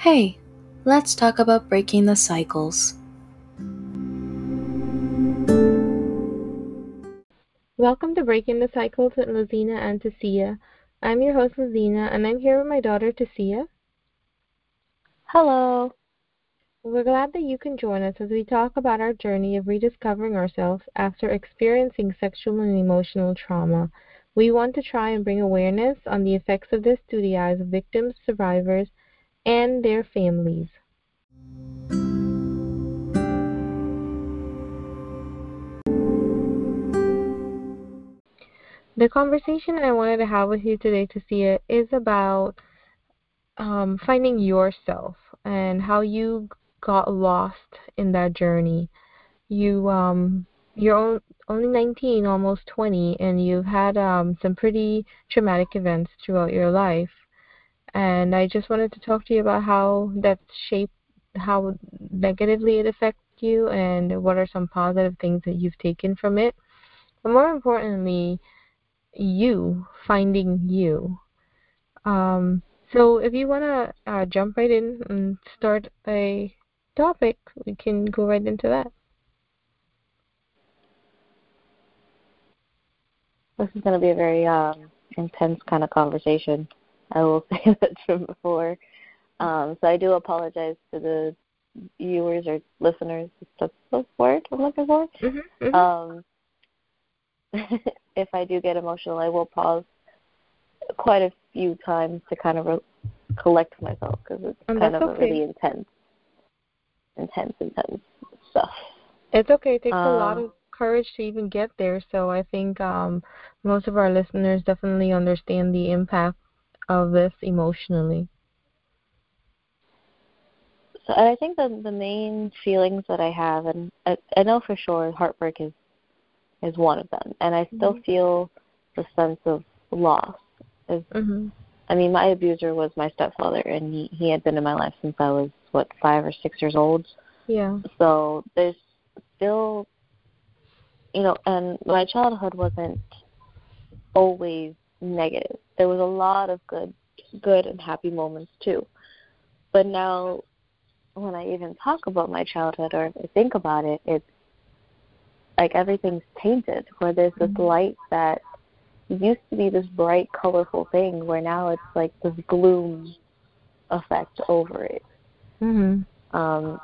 Hey, let's talk about breaking the cycles. Welcome to Breaking the Cycles with Lazina and Tasia. I'm your host, Lazina, and I'm here with my daughter, Tasia. Hello. We're glad that you can join us as we talk about our journey of rediscovering ourselves after experiencing sexual and emotional trauma. We want to try and bring awareness on the effects of this to the eyes of victims, survivors, and their families. The conversation I wanted to have with you today, Tasia, is about um, finding yourself and how you got lost in that journey. You um, you're only 19, almost 20, and you've had um, some pretty traumatic events throughout your life. And I just wanted to talk to you about how that shaped, how negatively it affects you, and what are some positive things that you've taken from it. But more importantly, you finding you. Um, so if you want to uh, jump right in and start a topic, we can go right into that. This is going to be a very um, intense kind of conversation. I will say that from before. Um, so I do apologize to the viewers or listeners. That's the word I'm looking for. Mm-hmm, mm-hmm. Um, if I do get emotional, I will pause quite a few times to kind of re- collect myself because it's And kind of okay. a really intense, intense, intense stuff. It's okay. It takes a lot Um, of courage to even get there. So I think um, most of our listeners definitely understand the impact of this emotionally. So and I think the the main feelings that I have, and I, I know for sure heartbreak is is one of them, and I still Mhm. feel the sense of loss. Is hmm I mean, my abuser was my stepfather, and he he had been in my life since I was what five or six years old. Yeah. So there's still, you know, and my childhood wasn't always negative. There was a lot of good, good and happy moments too. But now, when I even talk about my childhood or I think about it, it's like everything's tainted. Where there's this Mhm. light that used to be this bright, colorful thing, where now it's like this gloom effect over it. Mm-hmm. um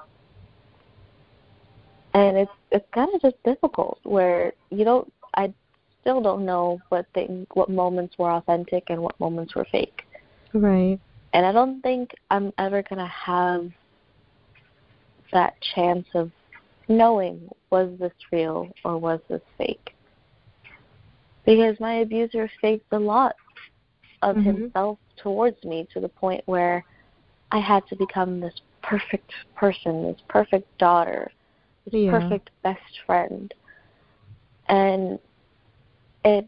and it's it's kind of just difficult where you don't i still don't know what thing what moments were authentic and what moments were fake Right. and i don't think i'm ever going to have that chance of knowing was this real or was this fake because my abuser faked a lot of Mhm. himself towards me to the point where I had to become this perfect person, this perfect daughter, this Yeah. perfect best friend. And it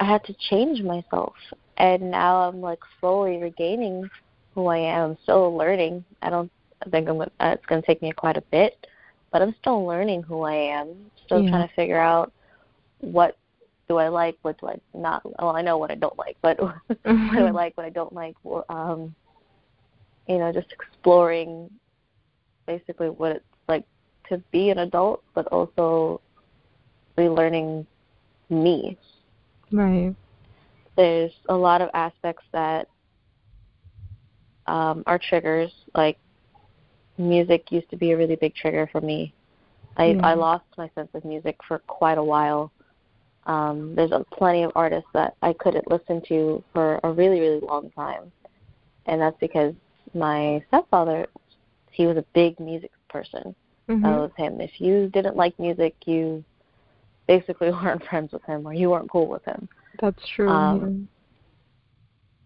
I had to change myself. And now I'm like slowly regaining who I am. I'm still learning. I don't I think I'm gonna- uh, it's going to take me quite a bit, but I'm still learning who I am. Still Yeah. trying to figure out what do I like, what do I not well, I know what I don't like, but what do I Mhm. like, what I don't like. Um, you know, just exploring basically what it's like to be an adult, but also relearning me. Right. There's a lot of aspects that um, are triggers. Like music used to be a really big trigger for me. I Yeah. I lost my sense of music for quite a while. Um, there's a, plenty of artists that I couldn't listen to for a really really long time, and that's because my stepfather, he was a big music person. hmm That was him. If you didn't like music, you basically weren't friends with him or you weren't cool with him. That's true. Um,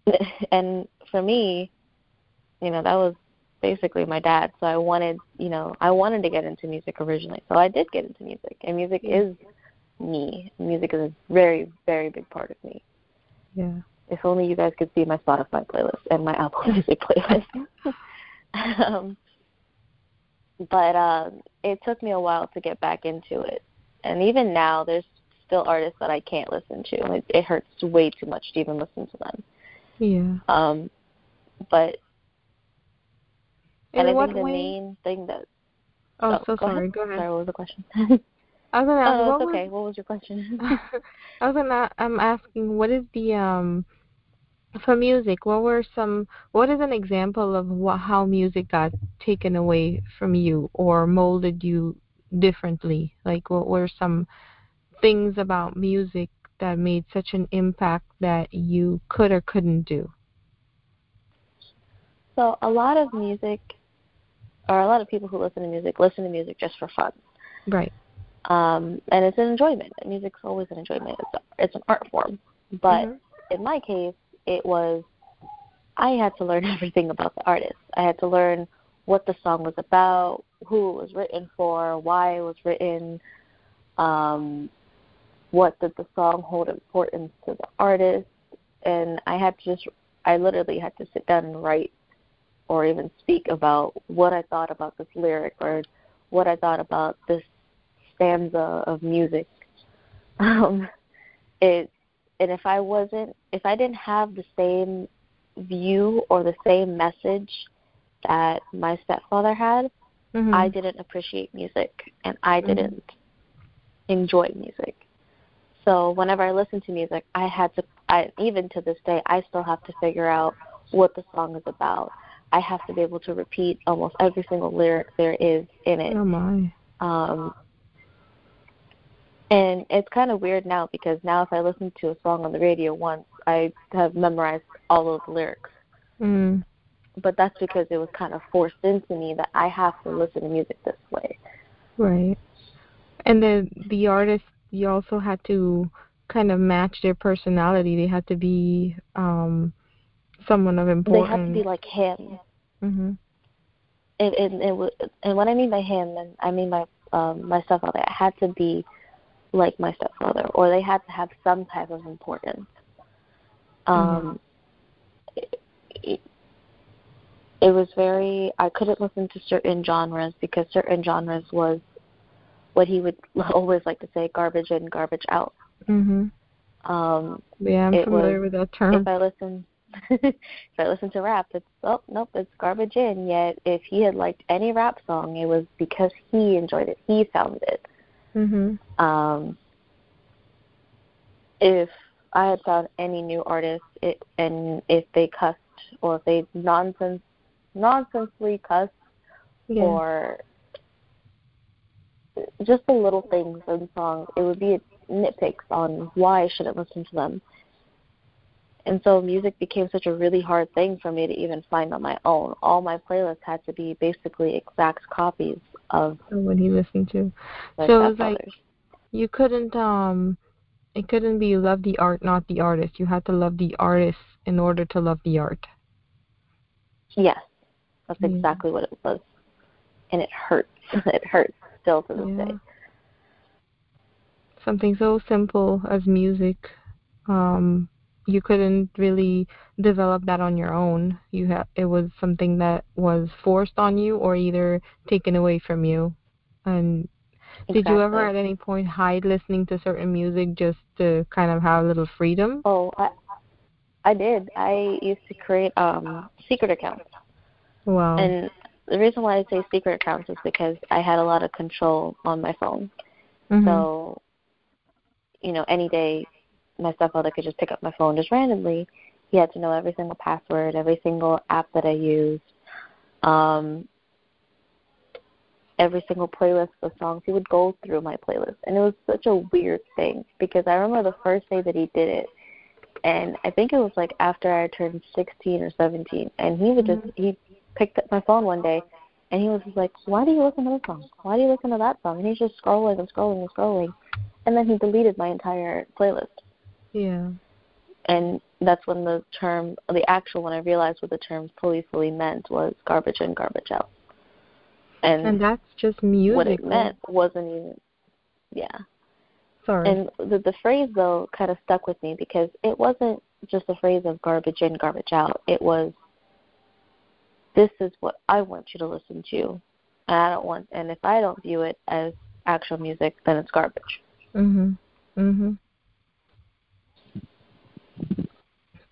and for me, you know, that was basically my dad. So I wanted, you know, I wanted to get into music originally. So I did get into music, and music is me. Music is a very, very big part of me. yeah. If only you guys could see my Spotify playlist and my Apple Music playlist. um, but um, it took me a while to get back into it, and even now, there's still artists that I can't listen to. It, it hurts way too much to even listen to them. Yeah. Um, but In and I what think the way? main thing that Oh, so go sorry. ahead. Go ahead. Sorry, what was the question? I was gonna ask. oh, what was- okay. What was your question? I was gonna. I'm asking, what is the um for music? What were some? What is an example of what, how music got taken away from you or molded you differently? Like, what were some things about music that made such an impact that you could or couldn't do? so a lot of music, or a lot of people who listen to music, listen to music just for fun. Right. um, and it's an enjoyment. Music's always an enjoyment. It's it's an art form. But Mhm. in my case, it was I had to learn everything about the artist. I had to learn what the song was about, who it was written for, why it was written, um, what did the song hold importance to the artist, and I had to just I literally had to sit down and write or even speak about what I thought about this lyric or what I thought about this stanza of music. Um, it and if I wasn't, if I didn't have the same view or the same message that my stepfather had, Mhm. I didn't appreciate music and I didn't enjoy music. So whenever I listen to music, I had to, I even to this day, I still have to figure out what the song is about. I have to be able to repeat almost every single lyric there is in it. Oh my. Um, and it's kind of weird now because now if I listen to a song on the radio once, I have memorized all of the lyrics. Mm. But that's because it was kind of forced into me that I have to listen to music this way. Right. And then the artist you also had to kind of match their personality. They had to be um someone of importance. They have to be like him. mhm. And and and, and what I mean by him, and I mean by um, my stepfather, it had to be like my stepfather, or they had to have some type of importance. Um, it, it, it was very. I couldn't listen to certain genres because certain genres was what he would always like to say: garbage in, garbage out. Mhm. Um, Yeah, I'm familiar was- with that term. if I listen if I listen to rap, it's oh nope, it's garbage in. Yet if he had liked any rap song, it was because he enjoyed it. He found it. Mhm. Um, if I had found any new artist, it, and if they cussed or if they nonsense nonsensely cussed Yeah. or just the little things in songs, it would be nitpicks on why I shouldn't listen to them. And so music became such a really hard thing for me to even find on my own. All my playlists had to be basically exact copies of what he listened to. So it was like- You couldn't um it couldn't be love the art, not the artist. You had to love the artist in order to love the art. Yes, that's Yeah. exactly what it was, and it hurts. it hurts still to this Yeah. day. Something so simple as music. Um you couldn't really develop that on your own. You had it was something that was forced on you or either taken away from you. And did you ever at any point hide listening to certain music just to kind of have a little freedom? Oh, I I did. I used to create um secret accounts, Wow. and the reason why I say secret accounts is because I had a lot of control on my phone. Mhm. So, you know, any day my stepfather could just pick up my phone just randomly. He had to know every single password, every single app that I used, um, every single playlist of songs. He would go through my playlist, and it was such a weird thing because I remember the first day that he did it, and I think it was like after I turned 16 or 17, and he would just he picked up my phone one day and he was like, "Why do you listen to this song? Why do you listen to that song?" And he's just scrolling and scrolling and scrolling, and then he deleted my entire playlist. yeah. And that's when the term, the actual when I realized what the term "fully fully" meant was garbage in, garbage out. And, And that's just music. what it meant wasn't even, yeah. Sorry. And the the phrase though kind of stuck with me because it wasn't just a phrase of garbage in, garbage out. It was this is what I want you to listen to. And I don't want and if I don't view it as actual music, then it's garbage. Mhm. Mhm.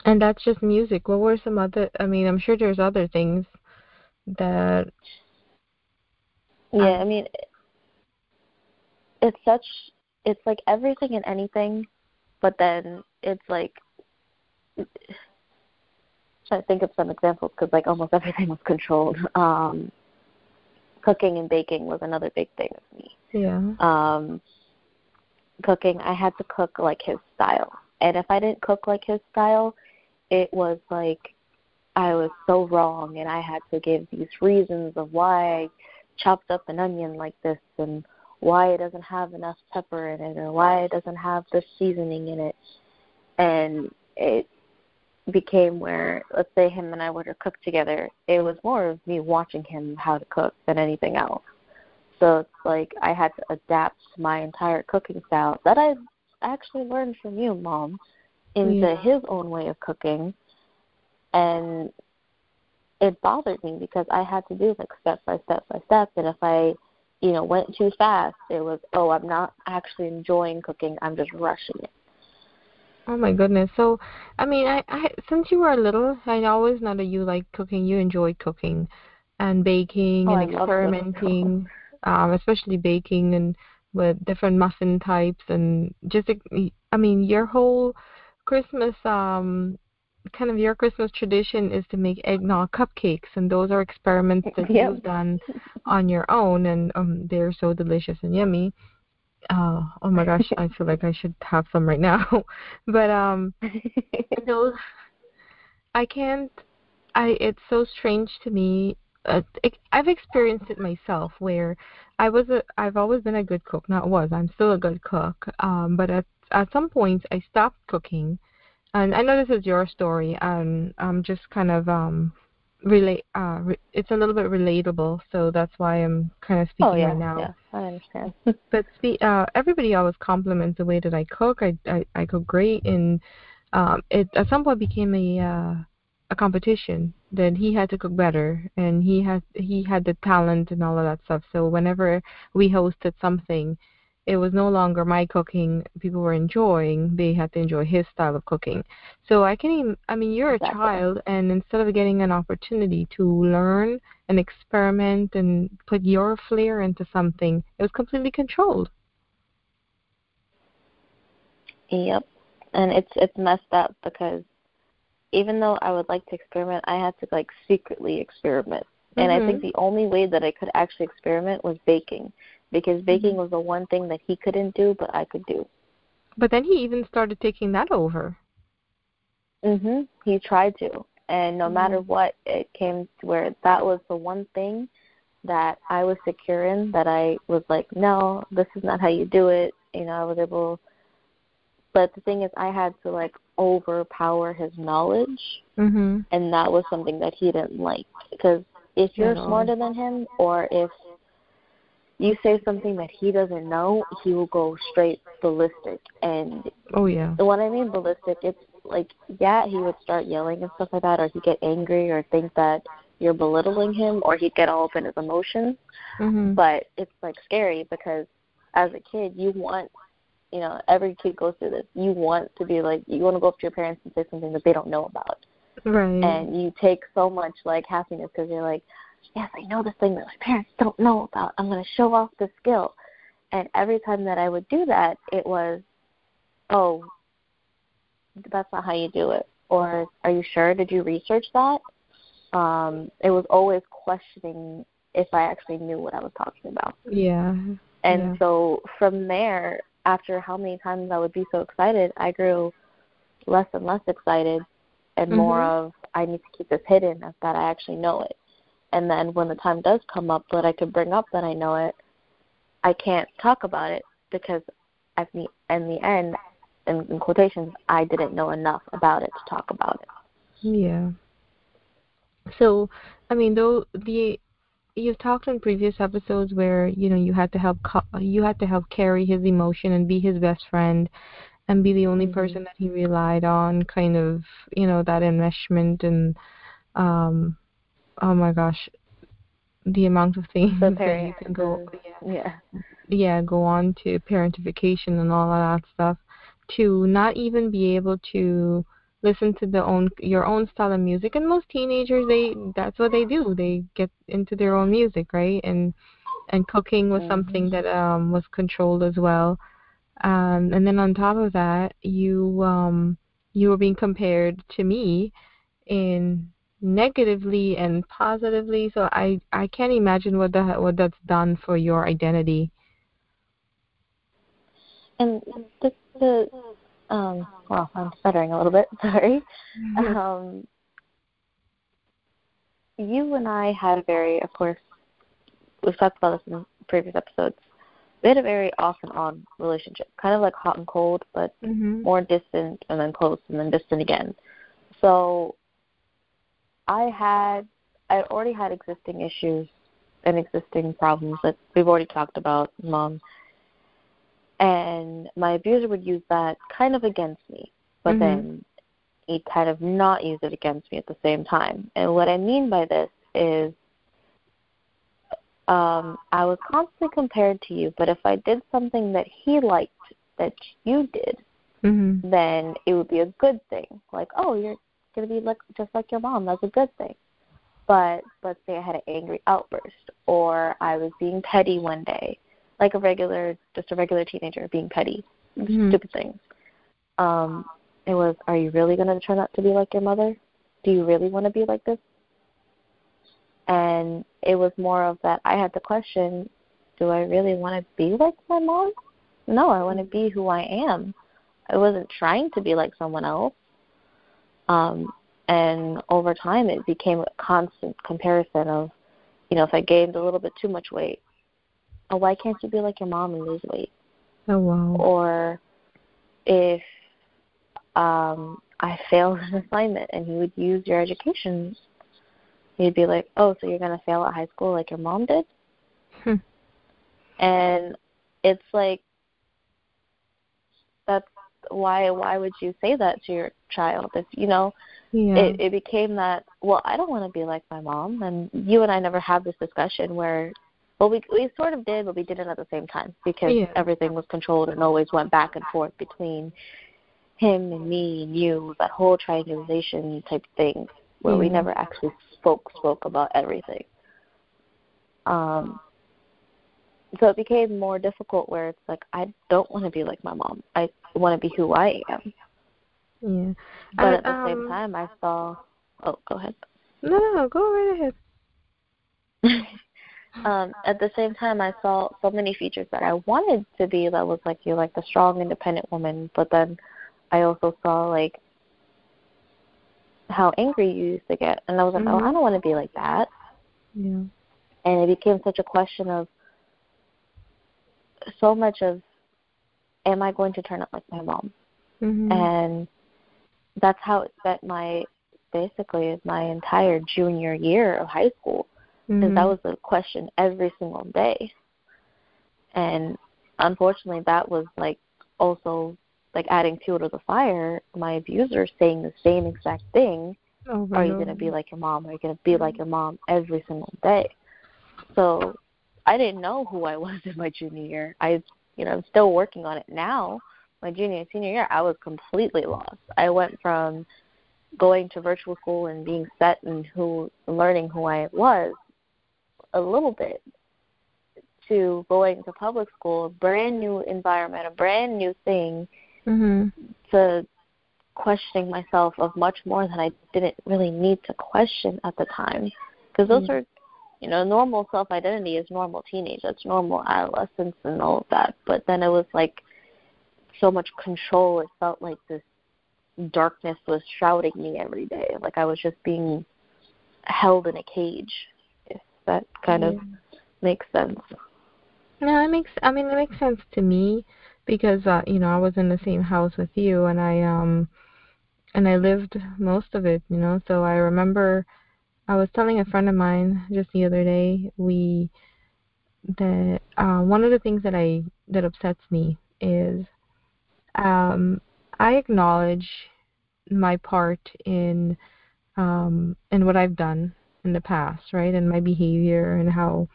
And that's just music. What were some other? I mean, I'm sure there's other things that yeah, I mean, it's such it's like everything and anything, but then it's like trying to think of some examples because like almost everything was controlled. Um, cooking and baking was another big thing with me. Yeah. Um, cooking, I had to cook like his style, and if I didn't cook like his style, it was like I was so wrong, and I had to give these reasons of why I chopped up an onion like this and why it doesn't have enough pepper in it or why it doesn't have the seasoning in it. And it became where, let's say him and I were to cook together, it was more of me watching him how to cook than anything else. So it's like I had to adapt my entire cooking style that I actually learned from you, Mom, into yeah. his own way of cooking. And it bothered me because I had to do like step by step by step. And if I you know, went too fast. It was, oh, I'm not actually enjoying cooking. I'm just rushing it. Oh my goodness. So, I mean, I, I since you were little, I always know that you like cooking. You enjoy cooking and baking oh, and experimenting, um, especially baking and with different muffin types and just I mean, your whole Christmas um kind of your Christmas tradition is to make eggnog cupcakes, and those are experiments that yep. you've done on your own, and um, they're so delicious and yummy. Uh, oh my gosh, I feel like I should have some right now. but um, those, I can't. I it's so strange to me. Uh, it, I've experienced it myself, where I was a. I've always been a good cook. Not was. I'm still a good cook. Um, but at at some points I stopped cooking and I know this is your story, and I'm just kind of um relate. Uh, re- it's a little bit relatable, so that's why I'm kind of speaking oh, yeah, right now. Yeah, I understand. but spe- uh, everybody always compliments the way that I cook. I I, I cook great, and um, it at some point became a uh, a competition. That he had to cook better, and he had he had the talent and all of that stuff. So whenever we hosted something, it was no longer my cooking people were enjoying they had to enjoy his style of cooking so i can even i mean you're exactly. a child and instead of getting an opportunity to learn and experiment and put your flair into something it was completely controlled yep and it's it's messed up because even though i would like to experiment i had to like secretly experiment and mm-hmm. i think mm-hmm. the only way that i could actually experiment was baking because baking mm-hmm. was the one thing that he couldn't do but I could do. But then he even started taking that over. Mhm. He tried to. And no mm-hmm. matter what, it came to where that was the one thing that I was secure in that I was like, no, this is not how you do it. You know, I was able but the thing is I had to like overpower his knowledge. hmm And that was something that he didn't like because if you're smarter than him or if you say something that he doesn't know, he will go straight ballistic. And oh yeah, what I mean ballistic, it's like yeah, he would start yelling and stuff like that, or he'd get angry or think that you're belittling him, or he'd get all up in his emotions. Mm-hmm. But it's like scary because as a kid, you want, you know, every kid goes through this. You want to be like, you want to go up to your parents and say something that they don't know about. Right. And you take so much like happiness because you're like, yes, I know this thing that my parents don't know about. I'm going to show off the skill. And every time that I would do that, it was, oh, that's not how you do it. Or are you sure? Did you research that? Um, it was always questioning if I actually knew what I was talking about. Yeah. And yeah. so from there, after how many times I would be so excited, I grew less and less excited and mm-hmm. more of I need to keep this hidden that I actually know it and then when the time does come up that I could bring up that I know it, I can't talk about it because at the in the end, in, in quotations, I didn't know enough about it to talk about it. Yeah. So, I mean, though the you've talked in previous episodes where you know you had to help you had to help carry his emotion and be his best friend and be the only mm-hmm. person that he relied on kind of you know that enmeshment and um oh my gosh, the amount of things that you can go yeah, yeah. Yeah go on to parentification and all of that stuff to not even be able to listen to the own your own style of music. And most teenagers they that's what they do. They get into their own music right? And and cooking was mm-hmm. something that um was controlled as well. Um and then on top of that you um you were being compared to me in negatively and positively so i i can't imagine what that what that's done for your identity and the the um well i'm stuttering a little bit sorry mm-hmm. um you and i had a very of course we've talked about this in previous episodes we had a very off and on relationship kind of like hot and cold but mm-hmm. more distant and then close and then distant again so i had i already had existing issues and existing problems that we've already talked about mom and my abuser would use that kind of against me, but mm-hmm. then he'd kind of not use it against me at the same time. And what I mean by this is um, I was constantly compared to you, but if I did something that he liked that you did, mm-hmm. then it would be a good thing. Like, oh, you're gonna be like just like your mom. That's a good thing. But let's say I had an angry outburst, or I was being petty one day, like a regular, just a regular teenager being petty, mm-hmm. stupid things. Um, it was, are you really going to turn out to be like your mother? Do you really want to be like this? And it was more of that I had the question, do I really want to be like my mom? No, I want to be who I am. I wasn't trying to be like someone else. Um, and over time, it became a constant comparison of, you know, if I gained a little bit too much weight, oh, why can't you be like your mom and lose weight? Oh wow. Or if um I failed an assignment and he would use your education, he'd be like, "Oh, so you're gonna fail at high school like your mom did?" Hmm. And it's like that's why why would you say that to your child if you know yeah. it it became that well i don't want to be like my mom and you and i never had this discussion where well, we we sort of did, but we didn't at the same time because yeah. everything was controlled and always went back and forth between him and me and you. That whole triangulation type thing where we never actually spoke spoke about everything. Um. So it became more difficult where it's like I don't want to be like my mom. I want to be who I am. Yeah. But at the um, same time, I saw. Oh, go ahead. No, no, no. Go right ahead. um, at the same time, I saw so many features that I wanted to be that was like you, like the strong, independent woman. But then I also saw like how angry you used to get, and I was like, mm-hmm. oh, I don't want to be like that. Yeah. And it became such a question of so much of, am I going to turn out like my mom? Mm-hmm. And that's how it spent my basically my entire junior year of high school because mm-hmm. that was the question every single day. And unfortunately, that was like also like adding fuel to the fire. My abuser saying the same exact thing. Oh, Are you going to be like your mom? Are you going to be like your mom every single day? So I didn't know who I was in my junior year. I, you know, I'm still working on it now. My junior and senior year, I was completely lost. I went from going to virtual school and being set and who learning who I was a little bit to going to public school, a brand new environment, a brand new thing, mm-hmm. to questioning myself of much more than I didn't really need to question at the time. Because those mm-hmm. are, you know, normal self identity is normal teenage, that's normal adolescence and all of that. But then it was like so much control. It felt like this darkness was shrouding me every day. Like I was just being held in a cage If that kind of makes sense. No, it makes. I mean, it makes sense to me because uh, you know I was in the same house with you, and I um, and I lived most of it. You know, so I remember I was telling a friend of mine just the other day we that uh, one of the things that I that upsets me is um, I acknowledge my part in um, in what I've done in the past, right? And my behavior and how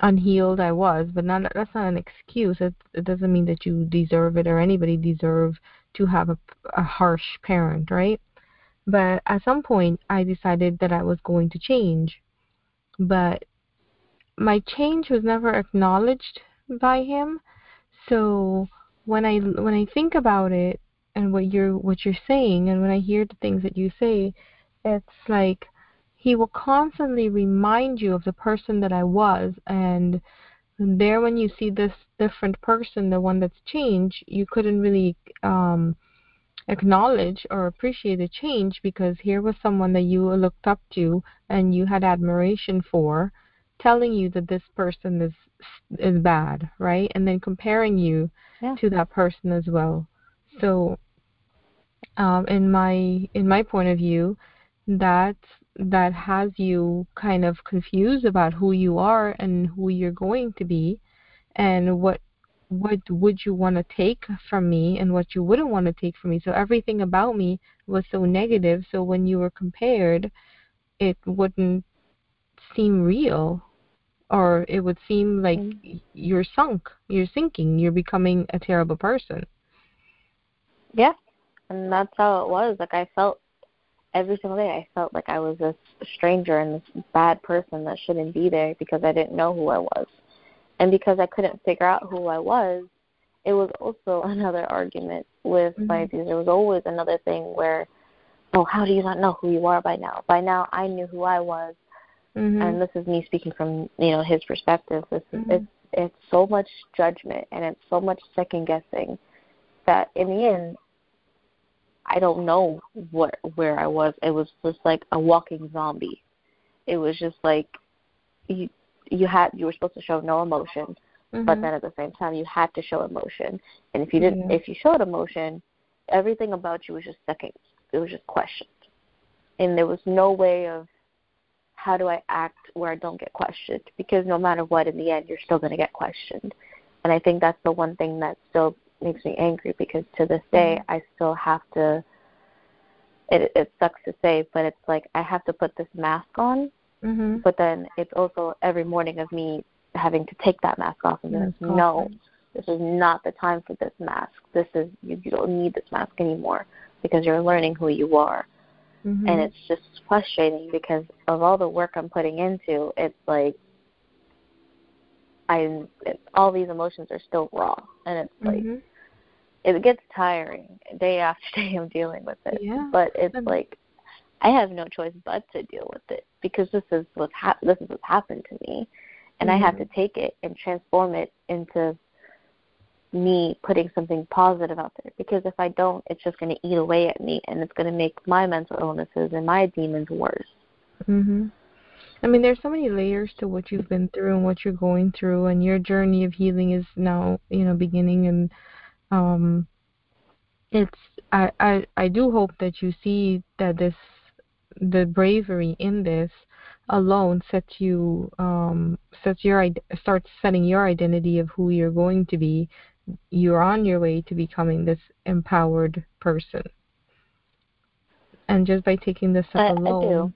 unhealed I was, but not that's not an excuse. It, it doesn't mean that you deserve it or anybody deserve to have a, a harsh parent, right? But at some point, I decided that I was going to change. But my change was never acknowledged by him. So when I when I think about it and what you're what you're saying and when I hear the things that you say, it's like he will constantly remind you of the person that I was. And there when you see this different person, the one that's changed, you couldn't really um acknowledge or appreciate the change because here was someone that you looked up to and you had admiration for telling you that this person is is bad, right? And then comparing you yeah. to that person as well. So um in my in my point of view, that that has you kind of confused about who you are and who you're going to be and what what would you want to take from me and what you wouldn't want to take from me. So everything about me was so negative. So when you were compared, it wouldn't seem real or it would seem like mm-hmm. you're sunk, you're sinking, you're becoming a terrible person. Yeah. And that's how it was. Like I felt every single day I felt like I was this stranger and this bad person that shouldn't be there because I didn't know who I was. And because I couldn't figure out who I was, it was also another argument with mm-hmm. my abuse. There was always another thing where, oh, how do you not know who you are by now? By now, I knew who I was, mm-hmm. and this is me speaking from you know his perspective. This is mm-hmm. it's it's so much judgment and it's so much second guessing that in the end, I don't know what where I was. It was just like a walking zombie. It was just like you you had you were supposed to show no emotion, mm-hmm. but then at the same time you had to show emotion. And if you didn't, mm-hmm. if you showed emotion, everything about you was just second. It was just questioned, and there was no way of how do I act where I don't get questioned because no matter what, in the end, you're still going to get questioned. And I think that's the one thing that still makes me angry because to this day, mm-hmm. I still have to. It, it sucks to say, but it's like I have to put this mask on Mm-hmm. But then it's also every morning of me having to take that mask off and yes, no, this is not the time for this mask. This is you, you don't need this mask anymore because you're learning who you are. Mm-hmm. And it's just frustrating because of all the work I'm putting into, it's like I all these emotions are still raw, and it's like mm-hmm. it gets tiring day after day. I'm dealing with it, yeah. but it's like I have no choice but to deal with it because this is what's ha- this is what's happened to me, and mm-hmm. I have to mm-hmm. take it and transform it into me putting something positive out there. Because if I don't, it's just going to eat away at me, and it's going to make my mental illnesses and my demons worse. Mhm. I mean, there's so many layers to what you've been through and what you're going through, and your journey of healing is now, you know, beginning. And um, it's I I I do hope that you see that this the bravery in this alone sets you um, sets your starts setting your identity of who you're going to be. You're on your way to becoming this empowered person, and just by taking this step I, alone,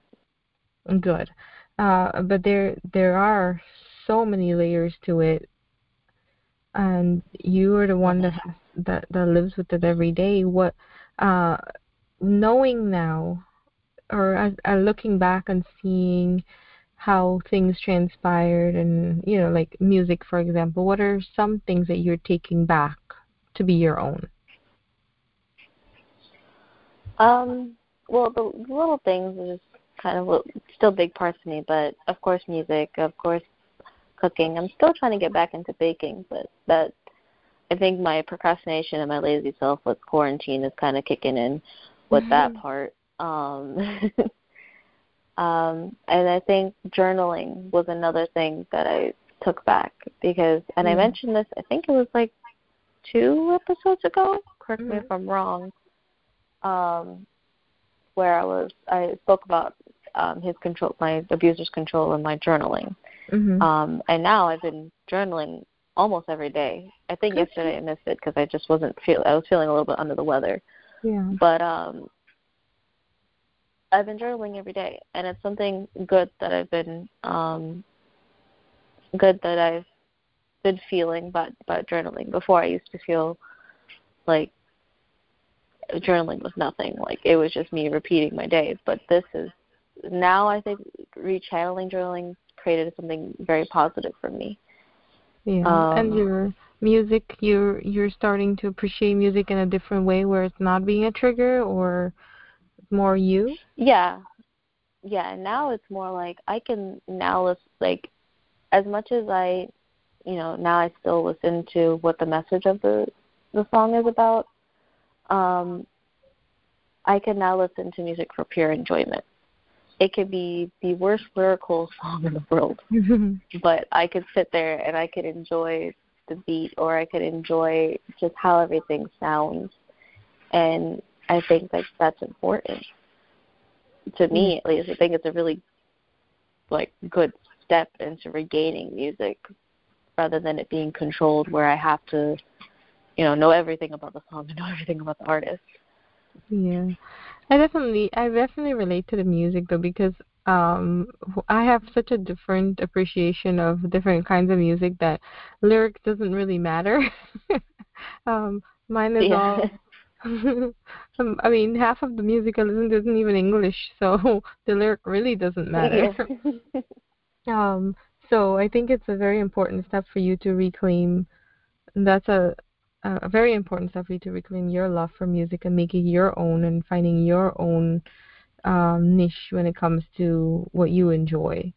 I good. Uh, but there there are so many layers to it, and you are the one that has, that that lives with it every day. What uh, knowing now or as, uh, looking back and seeing how things transpired and you know like music for example what are some things that you're taking back to be your own? Um well the little things are just kind of still big parts of me but of course music of course cooking. I'm still trying to get back into baking but that i think my procrastination and my lazy self with quarantine is kind of kicking in with mm-hmm. that part. Um, um, and I think journaling was another thing that I took back because, and mm. I mentioned this, I think it was like two episodes ago. Correct mm-hmm. me if I'm wrong. Um, where I was, I spoke about um, his control, my abuser's control, and my journaling. Mm-hmm. Um, and now I've been journaling almost every day. I think Good. yesterday I missed it because I just wasn't feel. I was feeling a little bit under the weather. Yeah. But um, I've been journaling every day, and it's something good that I've been um, good that I've been feeling about about journaling. Before I used to feel like journaling was nothing. Like it was just me repeating my days. But this is now I think rechanneling journaling created something very positive for me. Yeah, um, and your music, you're you're starting to appreciate music in a different way, where it's not being a trigger or more you. Yeah, yeah. And now it's more like I can now listen, like as much as I, you know, now I still listen to what the message of the the song is about. Um, I can now listen to music for pure enjoyment it could be the worst lyrical song in the world, but I could sit there and I could enjoy the beat or I could enjoy just how everything sounds. And I think that that's important. To me, at least, I think it's a really like good step into regaining music rather than it being controlled where I have to, you know, know everything about the song and know everything about the artist. Yeah. I definitely I definitely relate to the music though because um I have such a different appreciation of different kinds of music that lyrics doesn't really matter. um mine is yeah. all I mean, half of the musical I listen to isn't even English, so the lyric really doesn't matter. um, so I think it's a very important step for you to reclaim. That's a a very important step for you to reclaim your love for music and make it your own and finding your own um, niche when it comes to what you enjoy.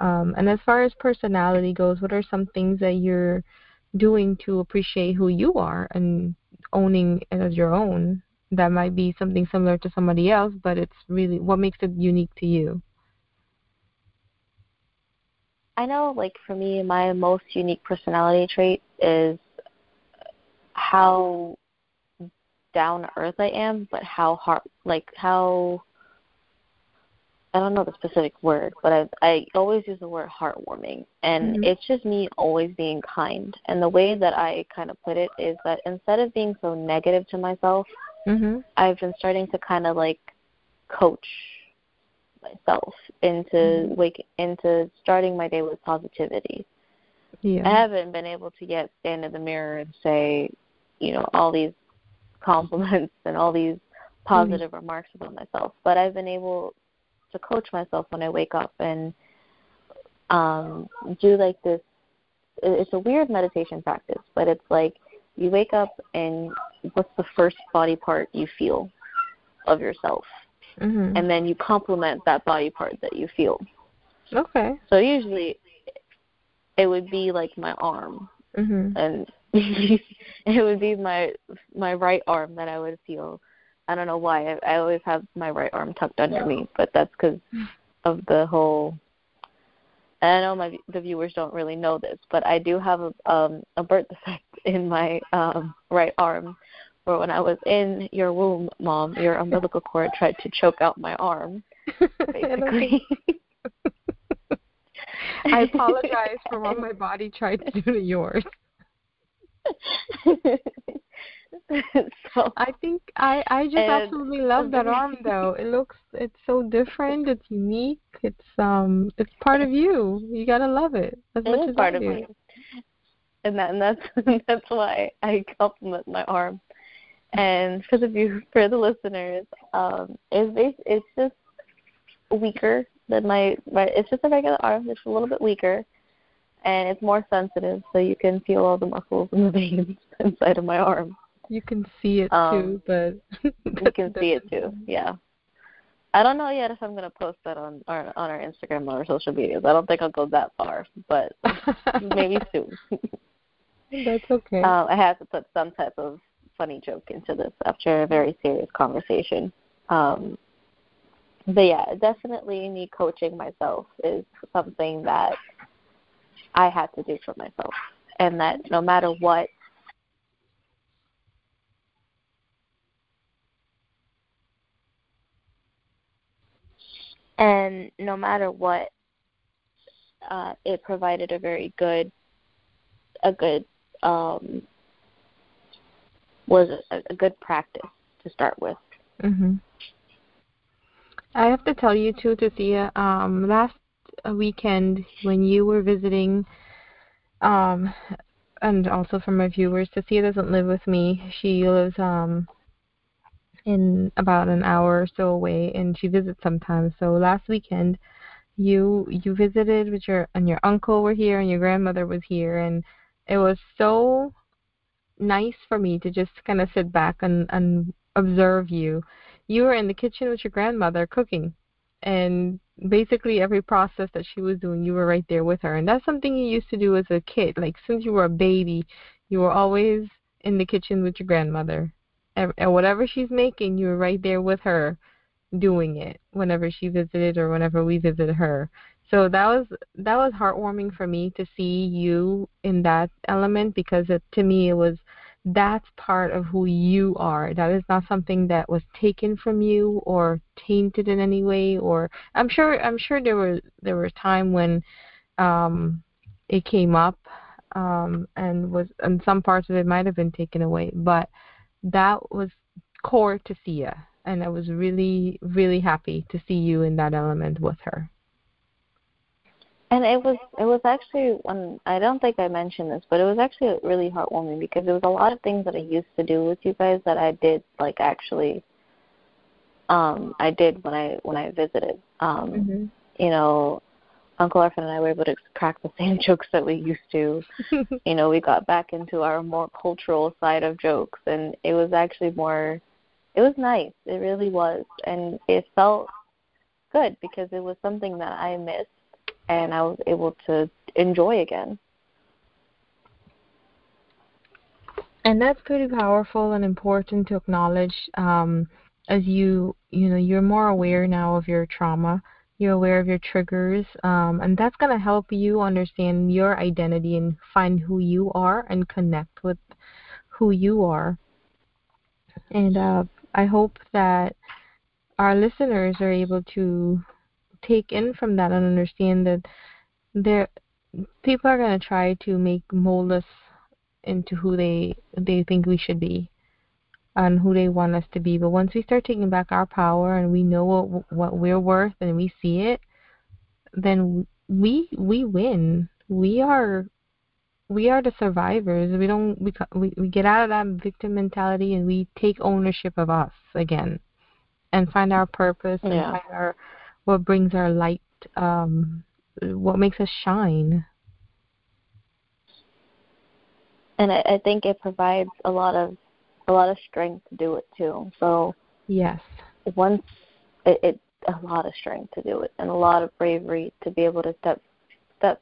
Um, and as far as personality goes, what are some things that you're doing to appreciate who you are and owning it as your own? That might be something similar to somebody else, but it's really what makes it unique to you. I know, like for me, my most unique personality trait is how down to earth I am, but how hard, like how I don't know the specific word, but I I always use the word heartwarming, and mm-hmm. it's just me always being kind. And the way that I kind of put it is that instead of being so negative to myself, mm-hmm. I've been starting to kind of like coach myself into mm-hmm. wake into starting my day with positivity. Yeah. I haven't been able to yet stand in the mirror and say, you know all these compliments and all these positive mm-hmm. remarks about myself but i've been able to coach myself when i wake up and um do like this it's a weird meditation practice but it's like you wake up and what's the first body part you feel of yourself mm-hmm. and then you compliment that body part that you feel okay so usually it would be like my arm mm-hmm. and it would be my my right arm that I would feel. I don't know why. I, I always have my right arm tucked under me, but that's because of the whole. And I know my the viewers don't really know this, but I do have a um a birth defect in my um right arm. Where when I was in your womb, mom, your umbilical cord tried to choke out my arm. Basically. I apologize for what my body tried to do to yours. so I think I I just absolutely love that arm though. It looks it's so different. It's unique. It's um it's part of you. You gotta love it as it much as part I of me. And that and that's that's why I compliment my arm. And for the view for the listeners, um, it's bas- it's just weaker than my my. It's just a regular arm. It's a little bit weaker and it's more sensitive, so you can feel all the muscles and the veins inside of my arm. You can see it um, too, but you can see it too. Yeah. I don't know yet if I'm gonna post that on our on our Instagram or our social medias. I don't think I'll go that far, but maybe soon. That's okay. Um, I have to put some type of funny joke into this after a very serious conversation. Um, but yeah, definitely me coaching myself is something that I had to do for myself. And that no matter what and no matter what uh, it provided a very good a good um, was a, a good practice to start with. Mhm. I have to tell you too, Tasia. Um, last weekend when you were visiting, um, and also for my viewers, Tasia doesn't live with me. She lives um, in about an hour or so away, and she visits sometimes. So last weekend, you you visited with your and your uncle were here and your grandmother was here, and it was so nice for me to just kind of sit back and and observe you. You were in the kitchen with your grandmother cooking, and basically every process that she was doing, you were right there with her, and that's something you used to do as a kid. Like since you were a baby, you were always in the kitchen with your grandmother and whatever she's making, you were right there with her doing it whenever she visited or whenever we visited her. So that was that was heartwarming for me to see you in that element because it, to me it was that's part of who you are. That is not something that was taken from you or tainted in any way or I'm sure I'm sure there was there was time when um it came up um and was and some parts of it might have been taken away, but that was core to Sia, and I was really, really happy to see you in that element with her. And it was it was actually when I don't think I mentioned this, but it was actually really heartwarming because there was a lot of things that I used to do with you guys that I did like actually um I did when I when I visited. Um mm-hmm. you know, Uncle Arfin and I were able to crack the same jokes that we used to. you know, we got back into our more cultural side of jokes, and it was actually more. It was nice. It really was, and it felt good because it was something that I missed, and I was able to enjoy again. And that's pretty powerful and important to acknowledge. Um, as you, you know, you're more aware now of your trauma you're aware of your triggers, um, and that's going to help you understand your identity and find who you are and connect with who you are. And uh, I hope that our listeners are able to take in from that and understand that there people are going to try to make mold us into who they they think we should be on who they want us to be. But once we start taking back our power and we know what what we're worth and we see it, then we we win. We are we are the survivors. We don't we we, we get out of that victim mentality and we take ownership of us again, and find our purpose and find our what brings our light, um, what makes us shine. And I, I think it provides a lot of a lot of strength to do it too. So yes, once it, it a lot of strength to do it and a lot of bravery to be able to step step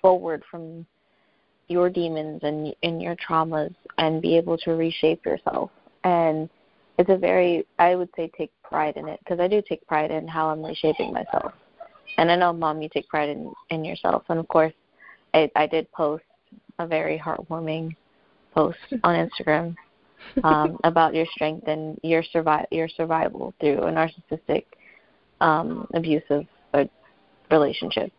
forward from your demons and and your traumas and be able to reshape yourself. And it's a very i would say take pride in it because i do take pride in how i'm reshaping myself. And i know mom you take pride in in yourself. And of course i i did post a very heartwarming post on instagram um, about your strength and your survive your survival through a narcissistic, um, abusive uh, relationship.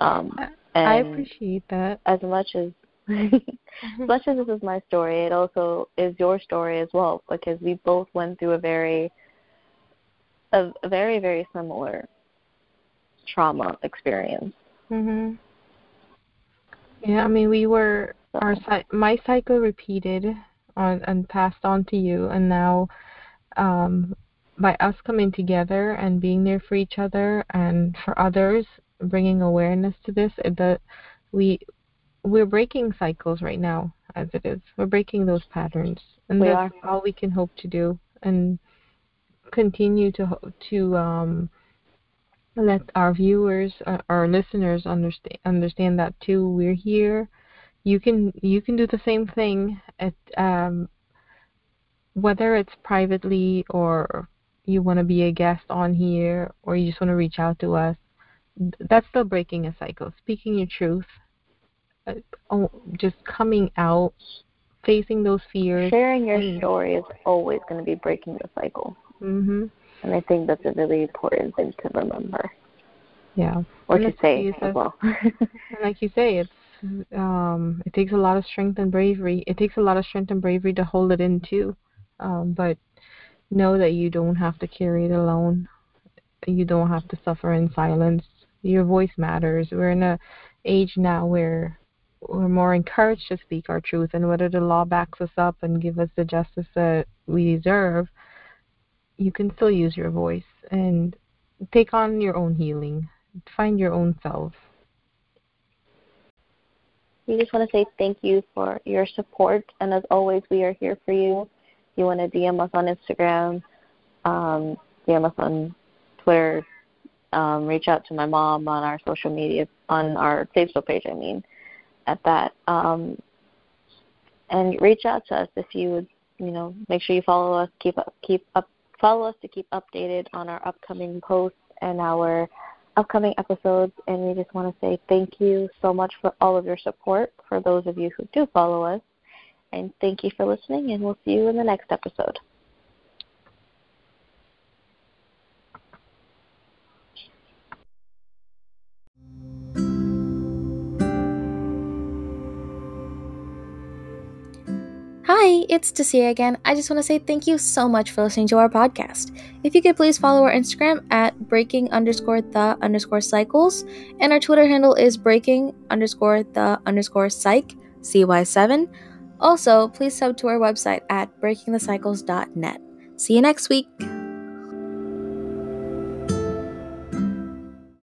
Um, and I appreciate that. As much as as much as this is my story, it also is your story as well because we both went through a very a, a very very similar trauma experience. Mhm. Yeah, I mean, we were our my cycle repeated on, and passed on to you. And now, um, by us coming together and being there for each other and for others, bringing awareness to this, that we we're breaking cycles right now as it is. We're breaking those patterns, and we that's are. all we can hope to do, and continue to to um, let our viewers, uh, our listeners understand understand that too. We're here you can you can do the same thing at um, whether it's privately or you want to be a guest on here or you just want to reach out to us that's still breaking a cycle. Speaking your truth uh, oh, just coming out facing those fears. Sharing your and, story is always going to be breaking the cycle. Hmm and i think that's a really important thing to remember. Yeah. Or to say as well. like you say it's um, it takes a lot of strength and bravery. It takes a lot of strength and bravery to hold it in too. Um, but know that you don't have to carry it alone. You don't have to suffer in silence. Your voice matters. We're in a age now where we're more encouraged to speak our truth, and whether the law backs us up and give us the justice that we deserve, you can still use your voice and take on your own healing. Find your own self. We just want to say thank you for your support, and as always, we are here for you. If you want to DM us on Instagram, um, DM us on Twitter, um, reach out to my mom on our social media, on our Facebook page, I mean, at that. Um, and reach out to us if you would, you know, make sure you follow us, keep up, keep up, follow us to keep updated on our upcoming posts and our upcoming episodes. And we just want to say thank you so much for all of your support for those of you who do follow us. And thank you for listening, and we'll see you in the next episode. Hi, it's Tasia again. I just want to say thank you so much for listening to our podcast. If you could please follow our Instagram at breaking underscore the underscore cycles, and our Twitter handle is breaking underscore the underscore psych, CY7. Also, please sub to our website at breakingthecycles.net. See you next week.